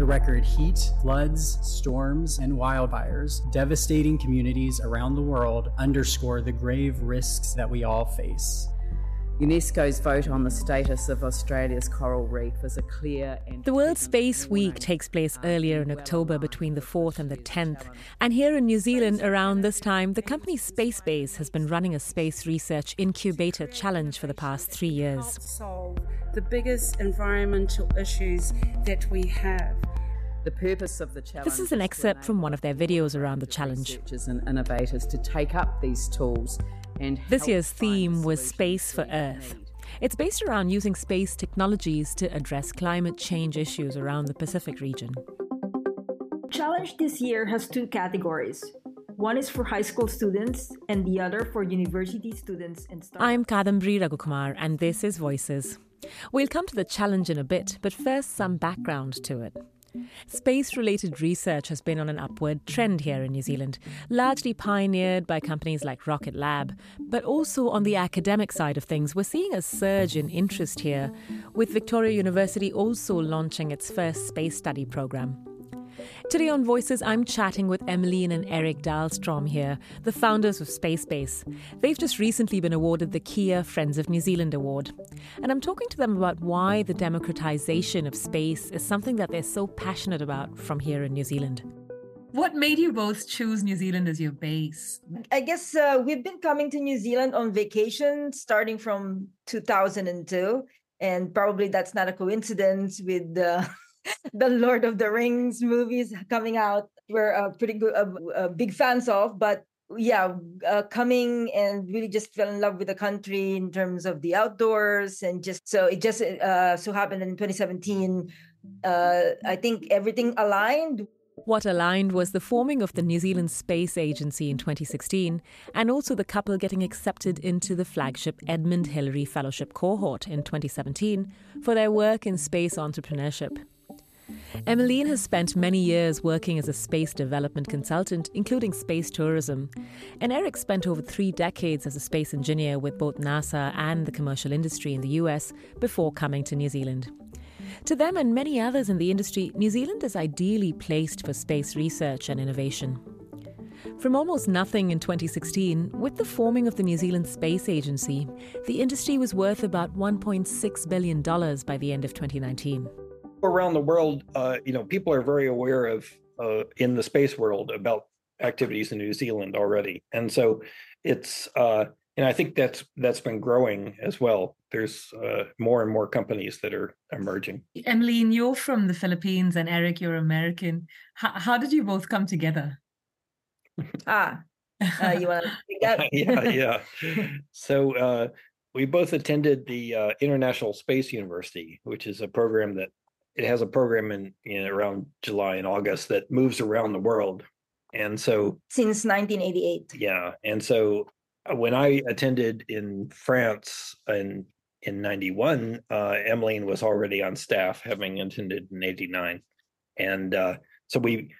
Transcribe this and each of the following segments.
The record heat, floods, storms, and wildfires devastating communities around the world underscore the grave risks that we all face. UNESCO's vote on the status of Australia's coral reef was a clear and The World Space Week takes place earlier in October between the 4th and the 10th. And here in New Zealand around this time, the company Spacebase has been running a space research incubator challenge for the past 3 years. Solve the biggest environmental issues that we have. The purpose of the challenge. This is an excerpt from one of their videos around the challenge. Researchers and innovators to take up these tools This year's find theme was Space for Earth. need. It's based around using space technologies to address climate change issues around the Pacific region. Challenge this year has two categories. One is for high school students, and the other for university students and staff. I'm Kadambari Raghukumar, and this is Voices. We'll come to the challenge in a bit, but first, some background to it. Space related research has been on an upward trend here in New Zealand, largely pioneered by companies like Rocket Lab. But also on the academic side of things, we're seeing a surge in interest here, with Victoria University also launching its first space study program. Today on Voices, I'm chatting with Emmeline and Eric Dahlstrom here, the founders of Spacebase. They've just recently been awarded the Kea Friends of New Zealand Award. And I'm talking to them about why the democratization of space is something that they're so passionate about from here in New Zealand. What made you both choose New Zealand as your base? I guess uh, we've been coming to New Zealand on vacation starting from 2002, and probably that's not a coincidence with uh, the Lord of the Rings movies coming out. We're uh, pretty good, uh, uh, big fans of, but yeah, uh, coming and really just fell in love with the country in terms of the outdoors and just so it just uh, so happened in 2017. Uh, I think everything aligned. What aligned was the forming of the New Zealand Space Agency in 2016, and also the couple getting accepted into the flagship Edmund Hillary Fellowship cohort in 2017 for their work in space entrepreneurship. Emmeline has spent many years working as a space development consultant, including space tourism. And Eric spent over three decades as a space engineer with both NASA and the commercial industry in the US before coming to New Zealand. To them and many others in the industry, New Zealand is ideally placed for space research and innovation. From almost nothing in 2016, with the forming of the New Zealand Space Agency, the industry was worth about $1.6 billion by the end of 2019. Around the world, uh, you know, people are very aware of uh, in the space world about activities in New Zealand already, and so it's uh, and I think that's that's been growing as well. There's uh, more and more companies that are emerging. Emmeline, you're from the Philippines and Eric, you're American. How, how did you both come together? Ah, uh, you want to take that? yeah, yeah. So uh, we both attended the uh, International Space University, which is a program that it has a program in, in around July and August that moves around the world, and so Since 1988. Yeah, and so uh, when I attended in France in in '91, uh, Emmeline was already on staff, having attended in '89, and uh, so we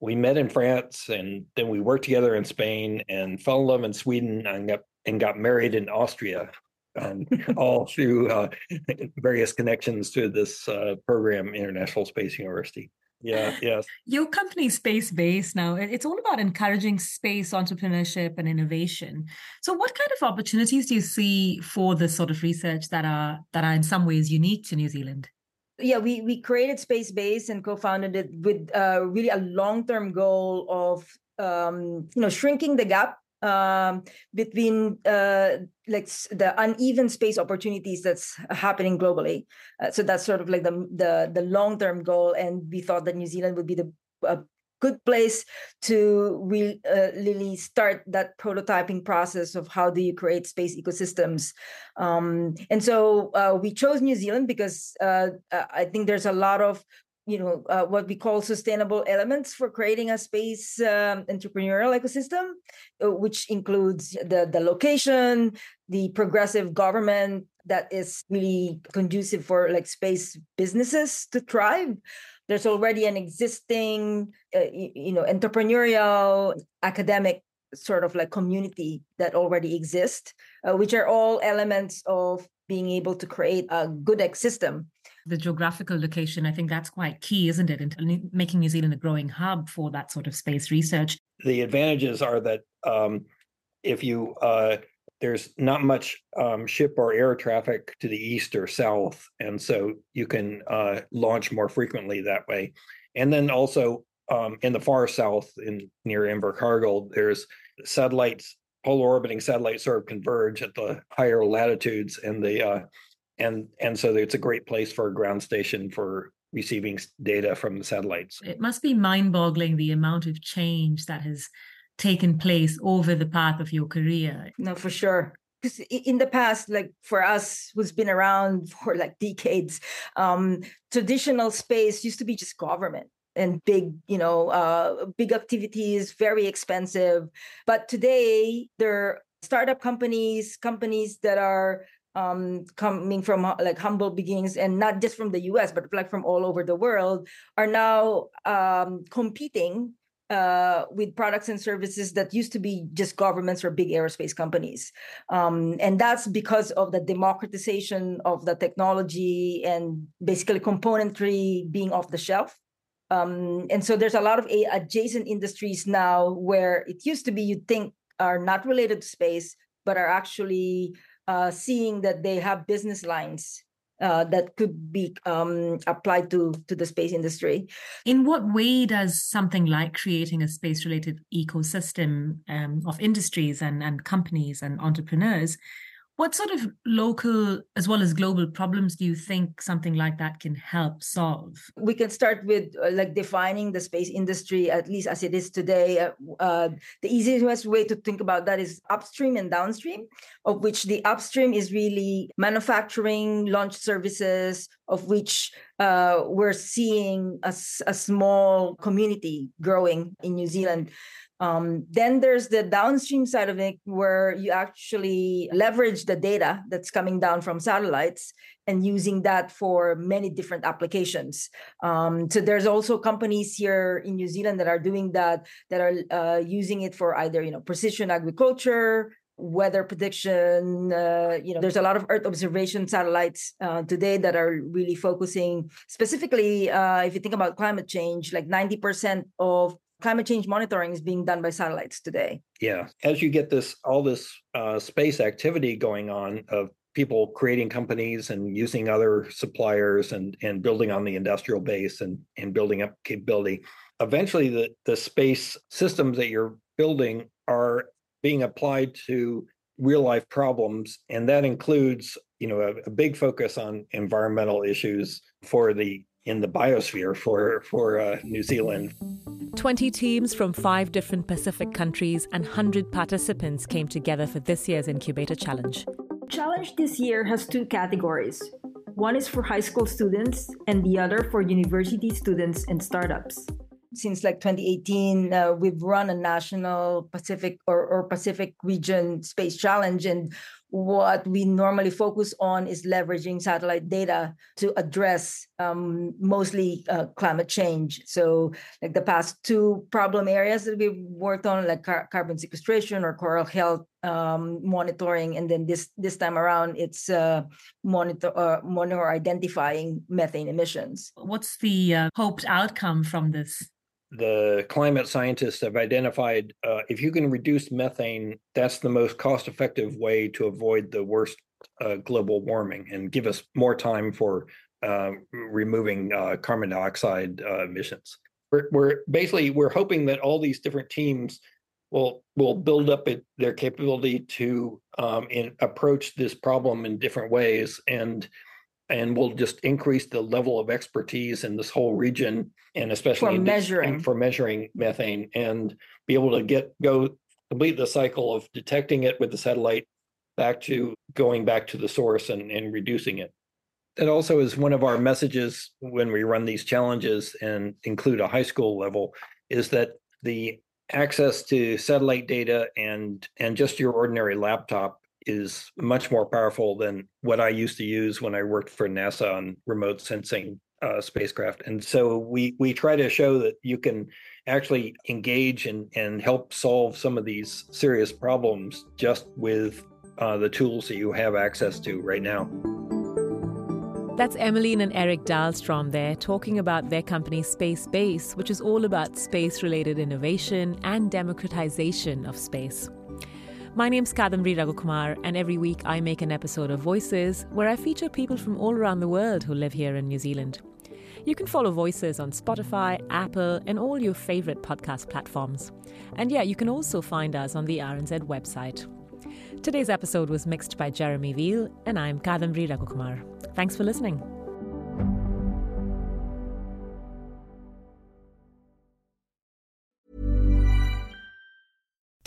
we met in France, and then we worked together in Spain, and fell in love in Sweden, and got and got married in Austria, um, all through uh, various connections to this uh, program, International Space University. Yeah, yes. Your company Spacebase now. It's all about encouraging space entrepreneurship and innovation. So what kind of opportunities do you see for this sort of research that are that are in some ways unique to New Zealand? yeah we we created Spacebase and co-founded it with uh, really a long-term goal of um, you know shrinking the gap um, between uh, like the uneven space opportunities that's happening globally. Uh, so that's sort of like the the the long term goal, and we thought that New Zealand would be the good place to re, uh, really start that prototyping process of how do you create space ecosystems. Um, and so uh, we chose New Zealand because uh, I think there's a lot of you know uh, what we call sustainable elements for creating a space um, entrepreneurial ecosystem uh, which includes the the location the progressive government that is really conducive for like space businesses to thrive. There's already an existing uh, you know entrepreneurial academic sort of like community that already exists uh, which are all elements of being able to create a good ecosystem the geographical location, I think that's quite key, isn't it, in making New Zealand a growing hub for that sort of space research. The advantages are that um, if you uh, there's not much um, ship or air traffic to the east or south, and so you can uh, launch more frequently that way. And then also um, in the far south, in near Invercargill, there's satellites, polar orbiting satellites sort of converge at the higher latitudes, and the uh, and and so it's a great place for a ground station for receiving data from the satellites. It must be mind-boggling the amount of change that has taken place over the path of your career. No, for sure. Because in the past, like for us, who's been around for like decades, um, traditional space used to be just government and big you know uh, big activities very expensive but today there are startup companies companies that are um, coming from uh, like humble beginnings and not just from the US, but like from all over the world, are now um, competing uh, with products and services that used to be just governments or big aerospace companies. Um, and that's because of the democratization of the technology and basically componentry being off the shelf. Um, and so there's a lot of adjacent industries now where it used to be you'd think are not related to space, but are actually uh, seeing that they have business lines uh, that could be um, applied to to the space industry. In what way does something like creating a space related ecosystem um, of industries and, and companies and entrepreneurs what sort of local as well as global problems do you think something like that can help solve? We can start with uh, like defining the space industry, at least as it is today. Uh, uh, the easiest way to think about that is upstream and downstream, of which the upstream is really manufacturing, launch services, of which uh, we're seeing a, a small community growing in New Zealand. Um, then there's the downstream side of it where you actually leverage the data that's coming down from satellites and using that for many different applications. Um, so there's also companies here in New Zealand that are doing that, that are uh, using it for either you know precision agriculture, weather prediction. Uh, you know, there's a lot of Earth observation satellites uh, today that are really focusing specifically. Uh, if you think about climate change, like 90% of climate change monitoring is being done by satellites today. Yeah, as you get this all this uh, space activity going on of people creating companies and using other suppliers and and building on the industrial base and and building up capability, eventually the the space systems that you're building are being applied to real life problems and that includes you know a, a big focus on environmental issues for the in the biosphere for for uh, New Zealand. 20 teams from 5 different Pacific countries and 100 participants came together for this year's Incubator Challenge. Challenge this year has two categories. One is for high school students and the other for university students and startups since like 2018 uh, we've run a national pacific or, or pacific region space challenge and what we normally focus on is leveraging satellite data to address um, mostly uh, climate change. So, like the past two problem areas that we've worked on, like car- carbon sequestration or coral health um, monitoring, and then this this time around, it's uh, monitor uh, monitor identifying methane emissions. What's the uh, hoped outcome from this? The climate scientists have identified uh, if you can reduce methane, that's the most cost effective way to avoid the worst uh, global warming and give us more time for uh, removing uh, carbon dioxide uh, emissions. We're, we're, basically we're hoping that all these different teams will will build up it, their capability to um, in, approach this problem in different ways and and will just increase the level of expertise in this whole region and especially for measuring. for measuring methane and be able to get go complete the cycle of detecting it with the satellite back to going back to the source and, and reducing it. That also is one of our messages when we run these challenges and include a high school level is that the access to satellite data and and just your ordinary laptop is much more powerful than what I used to use when I worked for NASA on remote sensing uh, spacecraft. And so we we try to show that you can actually engage and and help solve some of these serious problems just with uh, the tools that you have access to right now. That's Emmeline and Eric Dahlstrom there talking about their company Spacebase, which is all about space related innovation and democratization of space. My name's Kadambari Raghukumar, and every week I make an episode of Voices where I feature people from all around the world who live here in New Zealand. You can follow Voices on Spotify, Apple, and all your favorite podcast platforms. And yeah, you can also find us on the RNZ website. Today's episode was mixed by Jeremy Veal, and I'm Kadambari Raghukumar. Thanks for listening.